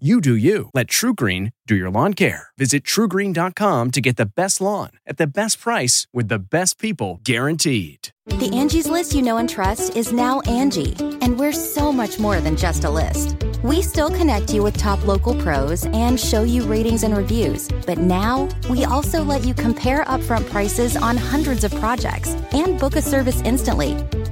You do you. Let TruGreen do your lawn care. Visit trugreen.com to get the best lawn at the best price with the best people guaranteed. The Angie's list you know and trust is now Angie, and we're so much more than just a list. We still connect you with top local pros and show you ratings and reviews, but now we also let you compare upfront prices on hundreds of projects and book a service instantly.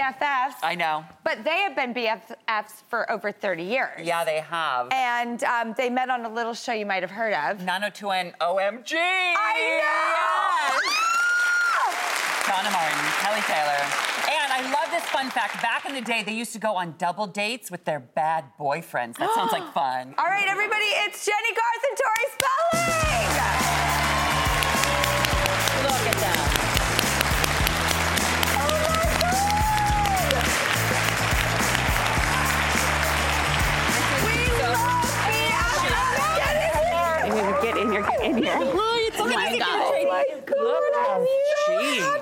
BFFs. I know. But they have been BFFs for over 30 years. Yeah, they have. And um, they met on a little show you might have heard of. 9021OMG. I know! Donna Martin, Kelly Taylor. And I love this fun fact. Back in the day, they used to go on double dates with their bad boyfriends. That sounds like fun. All right, everybody, it's Jennie Garth and Tori Spelling. In here, get in here. Oh my God. Oh my God.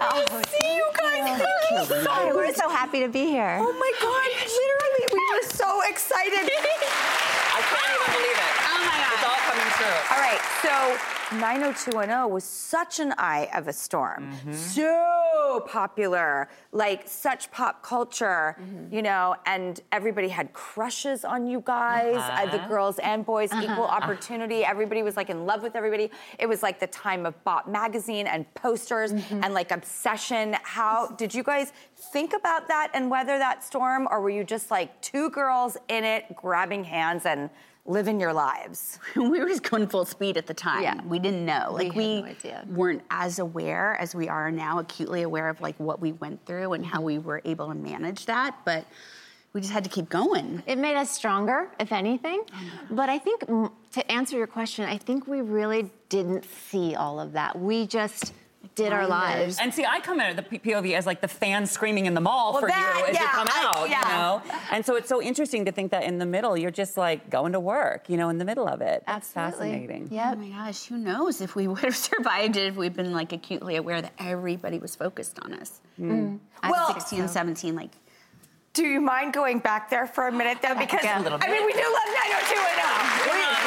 Oh, see you guys. So Hi, we're so happy to be here. Oh my God, literally, we were so excited. I can't even believe it. Oh God. It's all coming true. All right, so 90210 was such an eye of a storm. Mm-hmm. So popular, like such pop culture, Mm-hmm. you know, and everybody had crushes on you guys, uh, the Uh-huh. girls and boys, equal opportunity. Everybody was like in love with everybody. It was like the time of Bop magazine and posters Mm-hmm. and like obsession. How did you guys think about that and weather that storm, or were you just like two girls in it, grabbing hands and living your lives? we were just going full speed at the time. Yeah. We didn't know. Like had we no idea. weren't as aware as we are now, acutely aware of like what we went through and how we were able to manage that. But we just had to keep going. It made us stronger, if anything. But I think to answer your question, I think we really didn't see all of that. We just did our lives. And see, I come at the POV as like the fans screaming in the mall Well, for that- you as yeah, you come I- out, yeah. you know? And so it's so interesting to think that in the middle, you're just like going to work, you know, in the middle of it. That's Absolutely. fascinating. Yeah. Oh my gosh, who knows if we would have survived it if we'd been like acutely aware that everybody was focused on us. Mm. Mm-hmm. At Well- 16 and 17, like Do you mind going back there for a minute though? Because A little I mean, we do love 90210. Come on,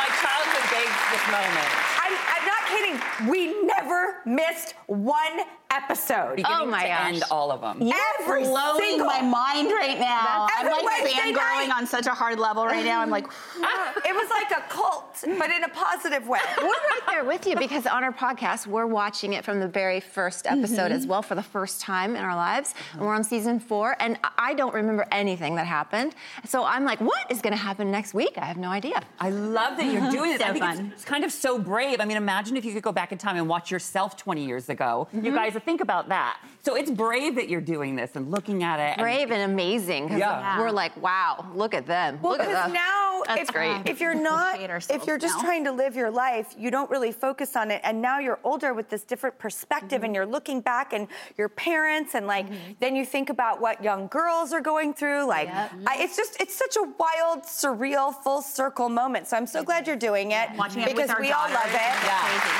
my childhood begs this moment. I'm, I'm not kidding. We never missed one episode. Beginning oh my to gosh. end all of them. Every blowing single. my mind right now. I'm like Wednesday fangirling night. on such a hard level right now. I'm like, it was like a cult, but in a positive way. We're right there with you because on our podcast, we're watching it from the very first episode as mm-hmm. well for the first time in our lives. And we're on season four, and I- I don't remember anything that happened. So I'm like, what is going to happen next week? I have no idea. I love that you're doing this. So I think fun. It's, it's kind of so brave. I mean, imagine if you could go back in time and watch yourself 20 years ago. You mm-hmm. guys, think about that. So it's brave that you're doing this and looking at it. Brave and amazing. 'cause Yeah. We're like, wow, look at them. Well, look at because them. now, That's if, great. if you're not, if you're just now. trying to live your life, you don't really focus on it. And now you're older with this different perspective, and mm-hmm. you're looking back and your parents, and like mm-hmm. then you think about what young girls are going through. Like, I, it's just it's such a wild, surreal, full circle moment. So I'm so glad you're doing it Watching it with because our we all love it. Yeah. And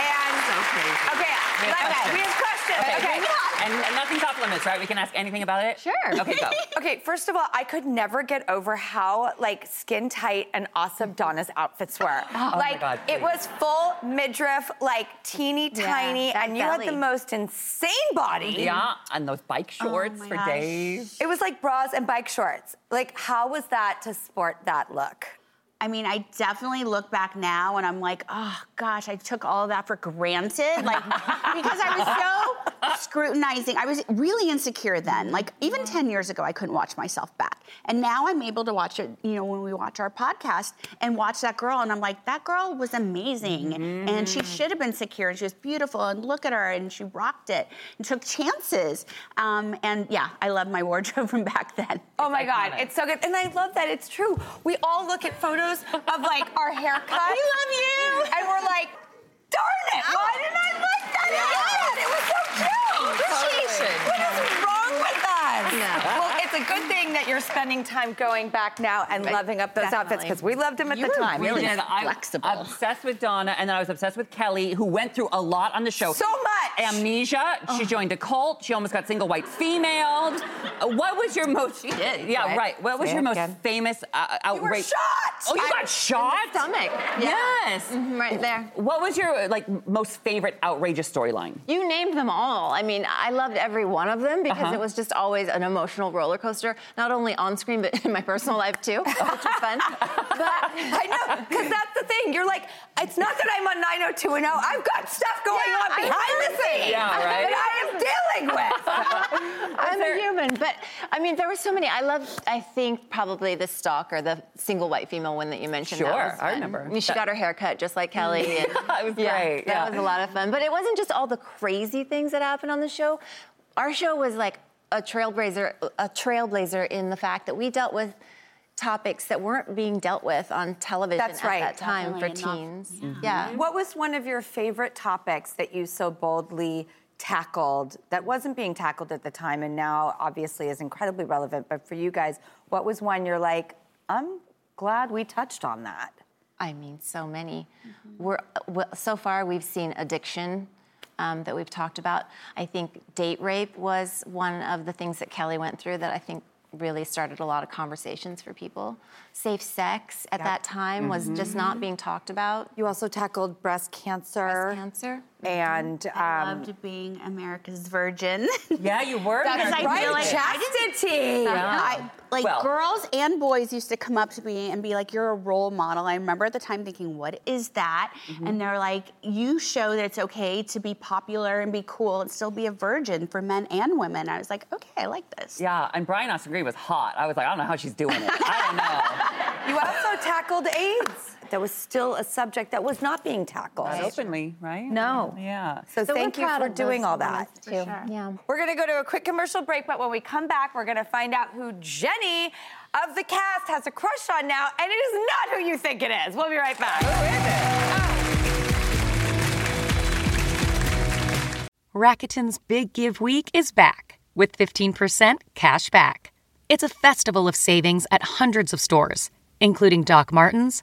So crazy. okay, let's- questions. we have questions. Okay, Okay, bring it on. And, and nothing's off limits, right? We can ask anything about it? Sure. Okay, go. Okay, first of all, I could never get over how like skin tight and awesome Donna's outfits were. Oh my like God, it was full midriff, like teeny Yeah, tiny, that and you had the most insane body. Yeah, and those bike shorts my for gosh. days. It was like bras and bike shorts. Like, how was that to sport that look? I mean, I definitely look back now and I'm like, oh gosh, I took all of that for granted. Like, because I was so scrutinizing. I was really insecure then. Like, even 10 years ago, I couldn't watch myself back. And now I'm able to watch it, you know, when we watch our podcast and watch that girl. And I'm like, that girl was amazing. And she should have been secure. And she was beautiful. And look at her. And she rocked it and took chances. Um, and yeah, I love my wardrobe from back then. Oh my God, it's so good. And I love that it's true. We all look at photos of like our haircuts. We love you. And we're like, darn it, why didn't I like that yet? It was so cute. What is wrong with us? Yeah. Well, it's a good thing that you're spending time going back now and loving up those outfits because we loved them at You the were time. really did. I- flexible. obsessed with Donna, and then I was obsessed with Kelly, who went through a lot on the show. So much. Amnesia. She joined a cult. She almost got single white female. What was your most? She did, Yeah, right? right. What was Say your most again. famous uh, You were outrage? shot. Oh, you I- got shot. Stomach. Yes. Mhm, Right there. What was your like most favorite outrageous storyline? You named them all. I mean, I loved every one of them because Uh-huh. it was just always an emotional roller coaster, not only on screen but in my personal life too, which was fun. But I know, because that's the thing. You're like, it's not that I'm on 90210. I've got stuff going Yeah, on behind the busy. Yeah, right. that I am dealing with. I'm a human. But I mean, there were so many. I love. I think probably the stalker, the single white female one that you mentioned. that Sure, was I remember. I mean, she That- got her hair cut just like Kelly. And, Yeah, it was great, That yeah. was a lot of fun. But it wasn't just all the crazy things that happened on the show. Our show was like a trailblazer, a trailblazer in the fact that we dealt with topics that weren't being dealt with on television That's at right, that time for enough. teens. Yeah. What was one of your favorite topics that you so boldly tackled that wasn't being tackled at the time and now obviously is incredibly relevant? But for you guys, what was one you're like, I'm glad we touched on that? I mean, so many. We're well, so far we've seen addiction um, that we've talked about. I think date rape was one of the things that Kelly went through that I think really started a lot of conversations for people. Safe sex at that time was just not mm-hmm. being talked about. You also tackled breast cancer. Breast cancer. And I um, loved being America's virgin. Yeah, you were. I right, feel like chastity. I, like Well- girls and boys used to come up to me and be like, "You're a role model." I remember at the time thinking, "What is that?" And they're like, "You show that it's okay to be popular and be cool and still be a virgin for men and women." I was like, "Okay, I like this." Yeah, and Brian Austin Green was hot. I was like, I don't know how she's doing it. I don't know. You also tackled AIDS. That was still a subject that was not being tackled. Not openly, right? No. Yeah. So, So thank you for doing all that. moments, too. Yeah. We're gonna go to a quick commercial break, but when we come back, we're gonna find out who Jennie of the cast has a crush on now, and it is not who you think it is. We'll be right back. Oh. Rakuten's Big Give Week is back with 15% cash back. It's a festival of savings at hundreds of stores, including Doc Martens,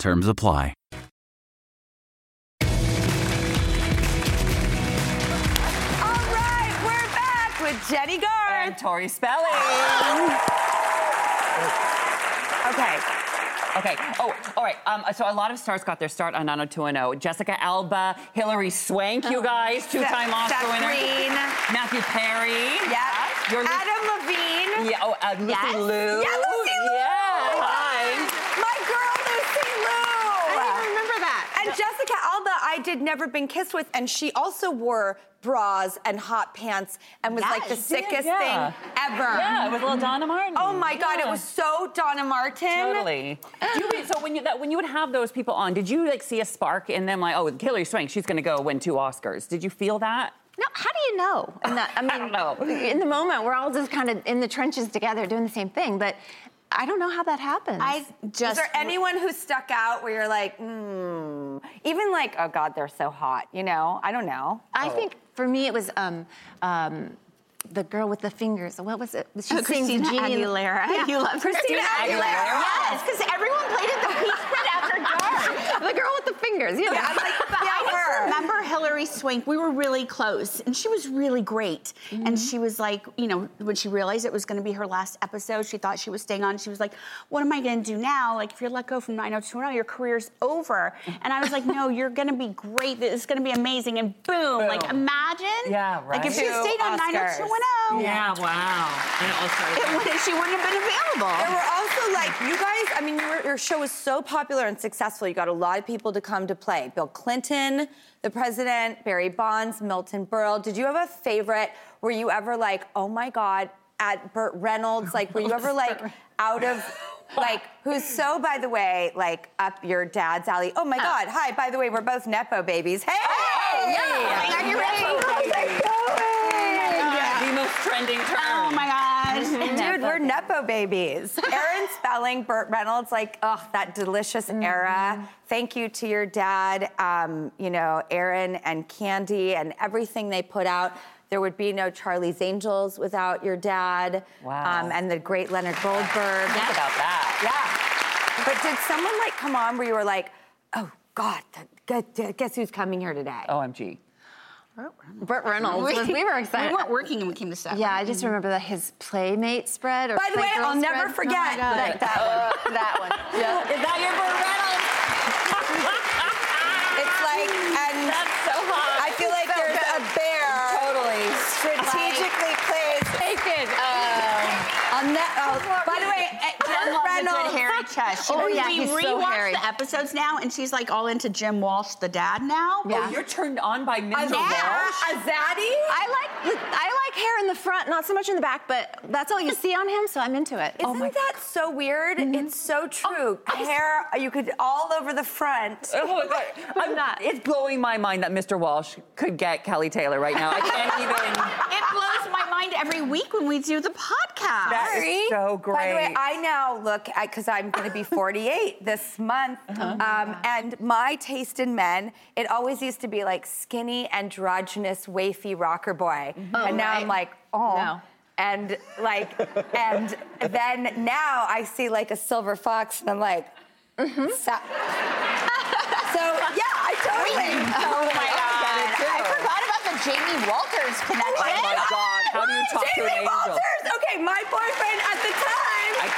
Terms apply. All right, we're back with Jennie Garth. And Tori Spelling. Okay. Okay. Oh, all right. Um, so a lot of stars got their start on 90210. Jessica Alba, Hilary Swank, you guys, two-time Oscar Seth winner. Green. Matthew Perry. Yeah. You're Adam Levine. Yeah. Oh, uh, Lucy Yes. Liu. Yeah, did Never Been Kissed With, and she also wore bras and hot pants and was like the Yes, she did, sickest yeah. thing ever. Yeah, it was little Donna Martin. Oh my God, it was so Donna Martin. Totally. You, so when you that, when you would have those people on, did you like see a spark in them? Like, oh, Hilary Swank, she's going to go win two Oscars. Did you feel that? No, how do you know? In the, I mean, don't know. In the moment, we're all just kind of in the trenches together doing the same thing, but I don't know how that happens. I just Is there anyone who stuck out where you're like, hmm, even like, oh God, they're so hot, you know? I don't know. I think for me it was um, um, the girl with the fingers. What was it? She Oh, Christina Genie- Aguilera. Yeah. You love Christina Aguilera. Yes, because everyone played it the Peach Pit after dark. the girl with the fingers. You know. Yeah, I'm like, But yeah, I just her. Remember Hilary Swank. We were really close, and she was really great. Mm-hmm. And she was like, you know, when she realized it was going to be her last episode, she thought she was staying on. She was like, "What am I going to do now? Like, if you're let go from 90210, your career's over." And I was like, "No, you're going to be great. It's going to be amazing." And boom, like imagine. Yeah, Like if she right. stayed on Two 90210. Yeah, wow. And also, It would, she wouldn't have been available. There were also like you guys. I mean, your, your show was so popular and successful. You got a lot of people to come to play. Bill Clinton, the president, Barry Bonds, Milton Berle. Did you have a favorite? Were you ever like, oh my God, at Burt Reynolds? Like, were you ever like out of? Like, who's so, by the way, like up your dad's alley? Oh my God! Hi, by the way, we're both nepo babies. Hey! yeah. Are you ready? the most trending term. Oh my gosh. Nepo babies. Aaron Spelling, Burt Reynolds, like, oh, that delicious era. Thank you to your dad, um, you know, Aaron and Candy and everything they put out. There would be no Charlie's Angels without your dad. Wow. Um, and the great Leonard Goldberg. Think about that. Yeah. But did someone like come on where you were like, oh God, guess who's coming here today? OMG. Burt Reynolds. was- we were excited. We weren't working and we came to set. Yeah, I just remember that his Playmate spread. Or By the way, I'll never forget Oh that, that one. Oh, that one. Yeah. Is that your Burt Reynolds? It's like, and That's so hot. I feel like there's a bear totally. strategically placed. Naked. On that, oh, by the way, eh, Jen Burt loves a Reynolds. chest. She, Oh, we yeah, we he's so hairy. the episodes now, and she's like all into Jim Walsh, the dad now. Oh, yeah. Oh, you're turned on by Mr. A, Walsh? a zaddy? I like I like hair in the front, not so much in the back, but that's all you see on him, so I'm into it. Isn't oh that so weird? Mm-hmm. It's so oh, true. Hair, you could all over the front. Oh. I'm not. It's blowing my mind that Mr. Walsh could get Kelly Taylor right now. I can't even. It blows my mind every week when we do the podcast. That is so great. By the way, I now look at because I'm going to be 48 this month, uh-huh. um, and my taste in men, it always used to be like skinny, androgynous, wafy rocker boy, mm-hmm. and oh, now I'm like, oh. No. And like, and then now I see like a silver fox, and I'm like, mm-hmm. sa- so yeah, I totally. Oh my god! I forgot Jamie Walters connection. Oh my God. How do you talk to an Jamie angel? Walters. Okay, my boyfriend at the time. I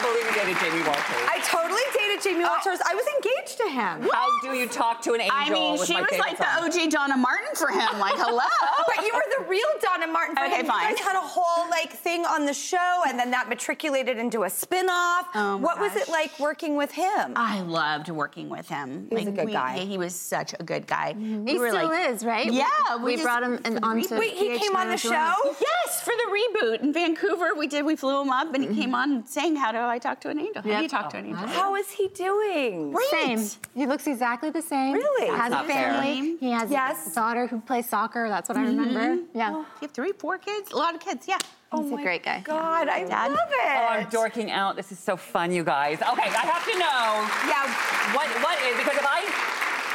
can't believe you dated Jamie Walters. I totally dated Jamie oh. Walters. I was engaged to him. How do you talk to an angel? I mean, she was like song. the OG Donna Martin for him. Like, hello. But you were the real Donna Martin. For him. Okay, him. fine. You guys had a whole like thing on the show, and then that matriculated into a spin-off. Oh, my what was it like working with him? I loved working with him. He was a good we- guy. He was such a good guy. Mm-hmm. He still is, right? Yeah, We, just- brought him in, onto. Wait, he came on the show. Yes, for the reboot in Vancouver, we did. We flew him up, and he mm-hmm. came on saying, "How do I talk to an angel? How do you talk to an oh, angel?" How is he doing? Same. He looks exactly the same. Really? He has a Not fair. family. He has Yes. a daughter who plays soccer. That's what I mm-hmm. remember. Oh, yeah. You have three, four kids, a lot of kids. Yeah. He's oh a great guy. God, I Dad? love it. Oh, I'm dorking out. This is so fun, you guys. Okay, I have to know. Yeah. What what is because if I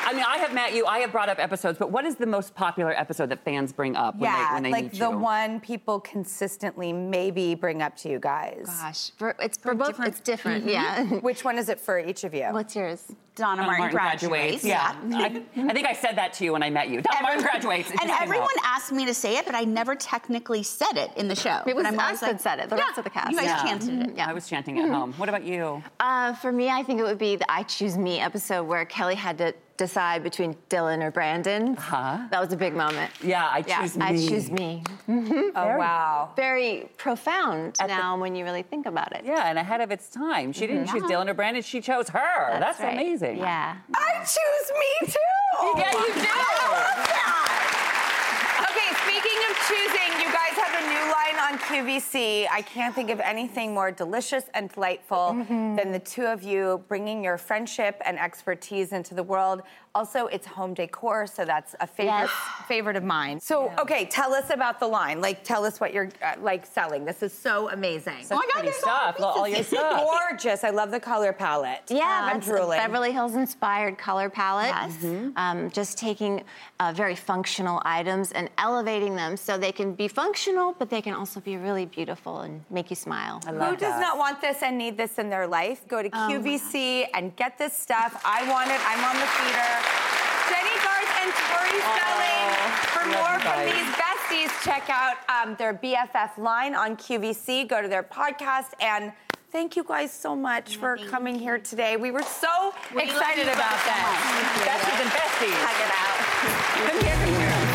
I mean I have met you, I have brought up episodes, but what is the most popular episode that fans bring up when yeah, they when they like meet the you? one people consistently maybe bring up to you guys. Gosh, for, it's for both. different- It's different. Yeah. Which one is it for each of you? What's yours? Donna Donna Martin, graduates. Yeah. I, I think I said that to you when I met you. Donna Martin graduates. And everyone out. asked me to say it, but I never technically said it in the show. It was But I'm us that like, said it, the yeah, rest of the cast. You guys Yeah. chanted it. Yeah. I was chanting at home. What about you? Uh, for me, I think it would be the I Choose Me episode where Kelly had to decide between Dylan or Brandon. Uh-huh. That was a big moment. Yeah, I Yeah, choose I me. choose me. oh wow. Very profound At the- now when you really think about it. Yeah, and ahead of its time. She didn't choose Dylan or Brandon, she chose her. That's, right. amazing. Yeah. I choose me too. Yeah, you do. Okay, speaking of choosing, you guys have a new line on QVC. I can't think of anything more delicious and delightful than the two of you bringing your friendship and expertise into the world. Also, it's home decor, so that's a favorite favorite of mine. So, okay, tell us about the line. Like, tell us what you're uh, like selling. This is so amazing. Such pretty stuff. All, all your It's stuff. gorgeous. I love the color palette. Yeah, I'm drooling. Beverly Hills inspired color palette. Yes. Um, just taking uh, very functional items and elevating them so they can be functional, but they can also be really beautiful and make you smile. I love Who does that. not want this and need this in their life? Go to Oh QVC and get this stuff. I want it. I'm on the feeder. Jennie Garth and Tori Spelling. For more from guys. these besties, check out um, their BFF line on QVC. Go to their podcast and. Thank you guys so much for coming here today. We were so We excited about that. so this. Besties and besties. Hug it out. Come here, come here.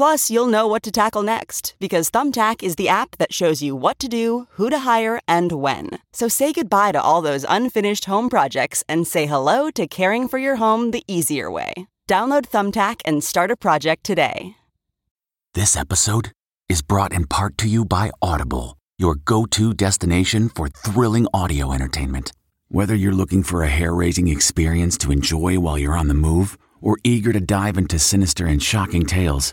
Plus, you'll know what to tackle next because Thumbtack is the app that shows you what to do, who to hire, and when. So say goodbye to all those unfinished home projects and say hello to caring for your home the easier way. Download Thumbtack and start a project today. This episode is brought in part to you by Audible, your go to destination for thrilling audio entertainment. Whether you're looking for a hair raising experience to enjoy while you're on the move or eager to dive into sinister and shocking tales,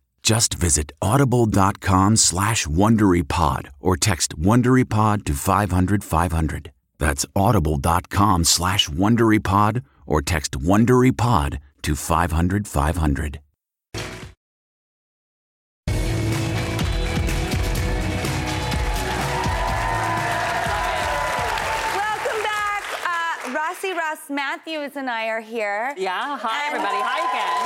Just visit audible.com slash WonderyPod or text WonderyPod to 500 500. That's audible.com slash WonderyPod or text WonderyPod to 500 500. Welcome back. Uh, Rossi Ross Mathews and I are here. Yeah, hi And- everybody. Hi again.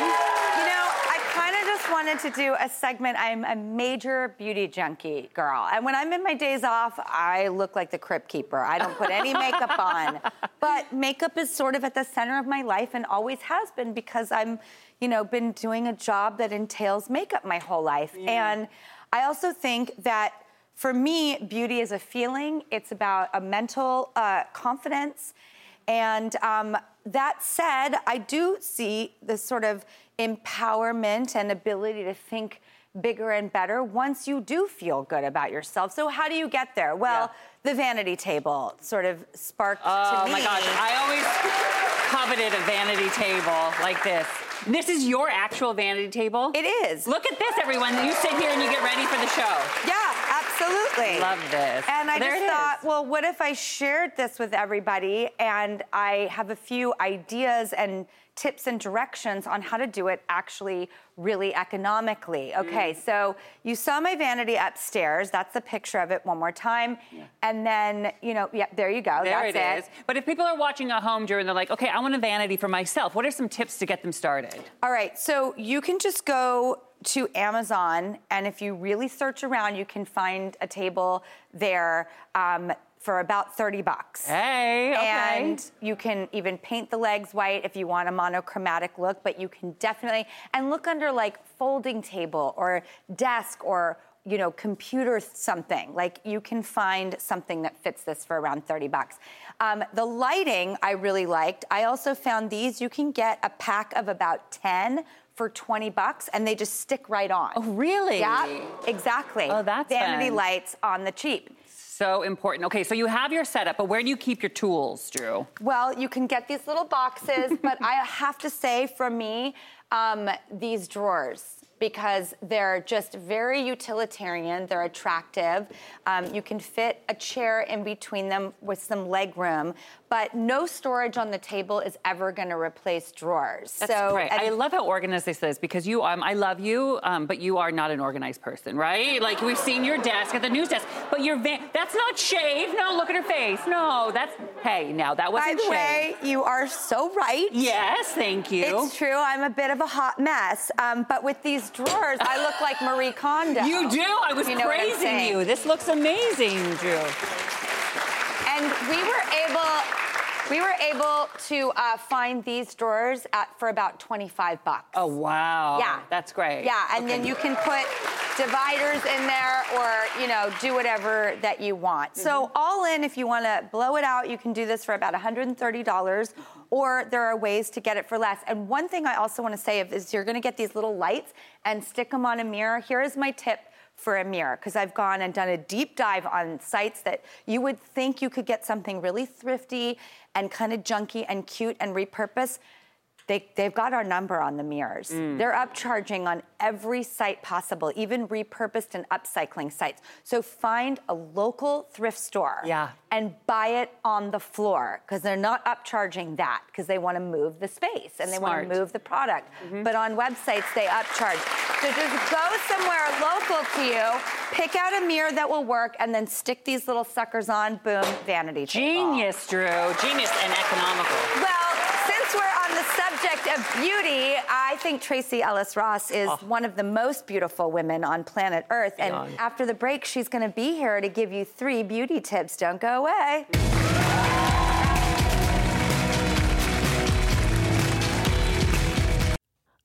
You know, I kind of just wanted to do a segment. I'm a major beauty junkie girl. And when I'm in my days off, I look like the crypt keeper. I don't put any makeup on. But makeup is sort of at the center of my life and always has been because I'm, you know, been doing a job that entails makeup my whole life. And I also think that for me, beauty is a feeling. It's about a mental uh, confidence. And um, that said, I do see this sort of empowerment and ability to think bigger and better once you do feel good about yourself. So, how do you get there? Well, the vanity table sort of sparked Oh to me. my gosh, I always coveted a vanity table like this. This is your actual vanity table? It is. Look at this, everyone. You sit here and you get ready for the show. Yeah, absolutely. Love this. And I There just thought, is. well, what if I shared this with everybody and I have a few ideas and tips and directions on how to do it actually really economically. Okay, Mm. so you saw my vanity upstairs. That's the picture of it one more time. And then, you know, yeah, there you go. There That's it is. But if people are watching at home during, they're like, okay, I want a vanity for myself. What are some tips to get them started? All right, so you can just go to Amazon, and if you really search around, you can find a table there um, for about 30 bucks. Hey, okay. And you can even paint the legs white if you want a monochromatic look, but you can definitely, and look under like folding table or desk or you know, computer something. Like you can find something that fits this for around 30 bucks. Um, the lighting I really liked. I also found these. You can get a pack of about 10 for 20 bucks and they just stick right on. Oh, really? Yeah, exactly. Oh, that's Vanity fun. lights on the cheap. So important. Okay, so you have your setup, but where do you keep your tools, Drew? Well, you can get these little boxes, but I have to say, for me, um, these drawers because they're just very utilitarian. They're attractive. Um, you can fit a chair in between them with some leg room, but no storage on the table is ever going to replace drawers. That's so great. I love how organized this is because you, um, I love you, um, but you are not an organized person, right? Like we've seen your desk at the news desk, but your van, that's not shaved. No, look at her face. No, that's, hey, now that wasn't the shaved. way, you are so right. Yes, thank you. It's true. I'm a bit of a hot mess, um, but with these drawers, I look like Marie Kondo. You do. I was You know praising you. This looks amazing, Drew. And we were able, we were able to uh, find these drawers at for about 25 bucks. Oh wow. Yeah. That's great. Yeah, and then you can put dividers in there or, you know, do whatever that you want. So Mm-hmm. all in, if you want to blow it out, you can do this for about $130 or there are ways to get it for less. And one thing I also want to say is you're going to get these little lights and stick them on a mirror. Here is my tip for a mirror because I've gone and done a deep dive on sites that you would think you could get something really thrifty and kind of junky and cute and repurpose. They, they've got our number on the mirrors. Mm. They're upcharging on every site possible, even repurposed and upcycling sites. So find a local thrift store Yeah. and buy it on the floor because they're not upcharging that because they want to move the space and they want to move the product. But on websites, they upcharge. So just go somewhere local to you, pick out a mirror that will work, and then stick these little suckers on. Boom, vanity table. Genius, Drew. Genius and economical. Well, since we're on the subject of beauty, I think Tracee Ellis Ross is oh. one of the most beautiful women on planet Earth. And Beyond. after the break, she's going to be here to give you three beauty tips. Don't go away.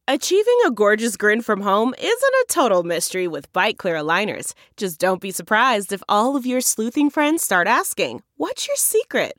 Achieving a gorgeous grin from home isn't a total mystery with Byte Clear aligners. Just don't be surprised if all of your sleuthing friends start asking, What's your secret?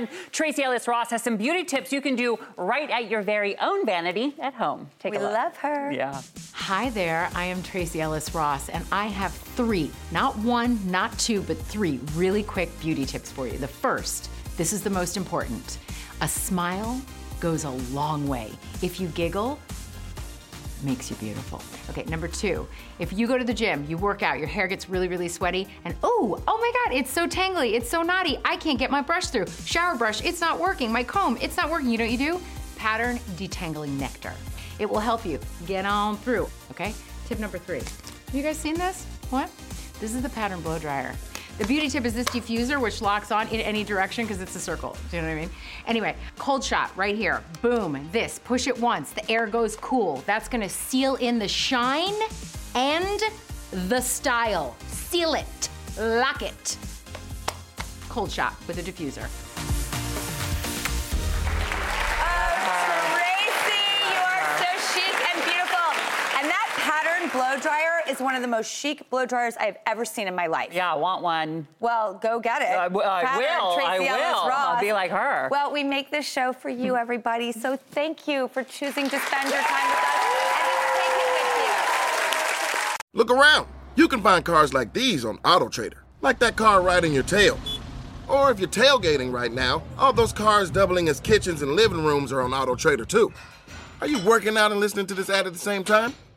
Yeah, our friend Tracee Ellis Ross has some beauty tips you can do right at your very own vanity at home. Take We a look. We love her. Yeah. Hi there, I am Tracee Ellis Ross, and I have three, not one, not two, but three really quick beauty tips for you. The first, this is the most important a smile goes a long way. If you giggle, makes you beautiful. Okay, number two, if you go to the gym, you work out, your hair gets really, really sweaty, and oh, oh my God, it's so tangly, it's so knotty, I can't get my brush through. Shower brush, it's not working. My comb, it's not working. You know what you do? Pattern detangling nectar. It will help you get on through. Okay, tip number three. Have you guys seen this? What? This is the pattern blow dryer. The beauty tip is this diffuser, which locks on in any direction because it's a circle. Do you know what I mean? Anyway, cold shot right here. Boom, this. Push it once. The air goes cool. That's gonna seal in the shine and the style. Seal it. Lock it. Cold shot with a diffuser. Pattern blow dryer is one of the most chic blow dryers I've ever seen in my life. Yeah, I want one. Well, go get it. I w- I Pattern will, I Tracee Ellis will. I'll be like her. Well, we make this show for you, everybody. So thank you for choosing to spend your time with us and just with you. Look around. You can find cars like these on AutoTrader, like that car right in your tail. Or if you're tailgating right now, all those cars doubling as kitchens and living rooms are on AutoTrader too. Are you working out and listening to this ad at the same time?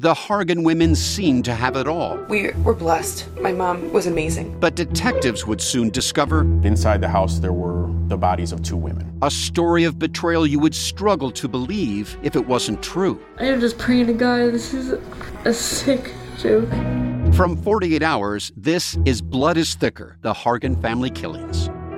The Hargan women seemed to have it all. We were blessed. My mom was amazing. But detectives would soon discover inside the house there were the bodies of two women. A story of betrayal you would struggle to believe if it wasn't true. I am just praying to God, this is a sick joke. From 48 Hours, this is Blood is Thicker The Hargan Family Killings.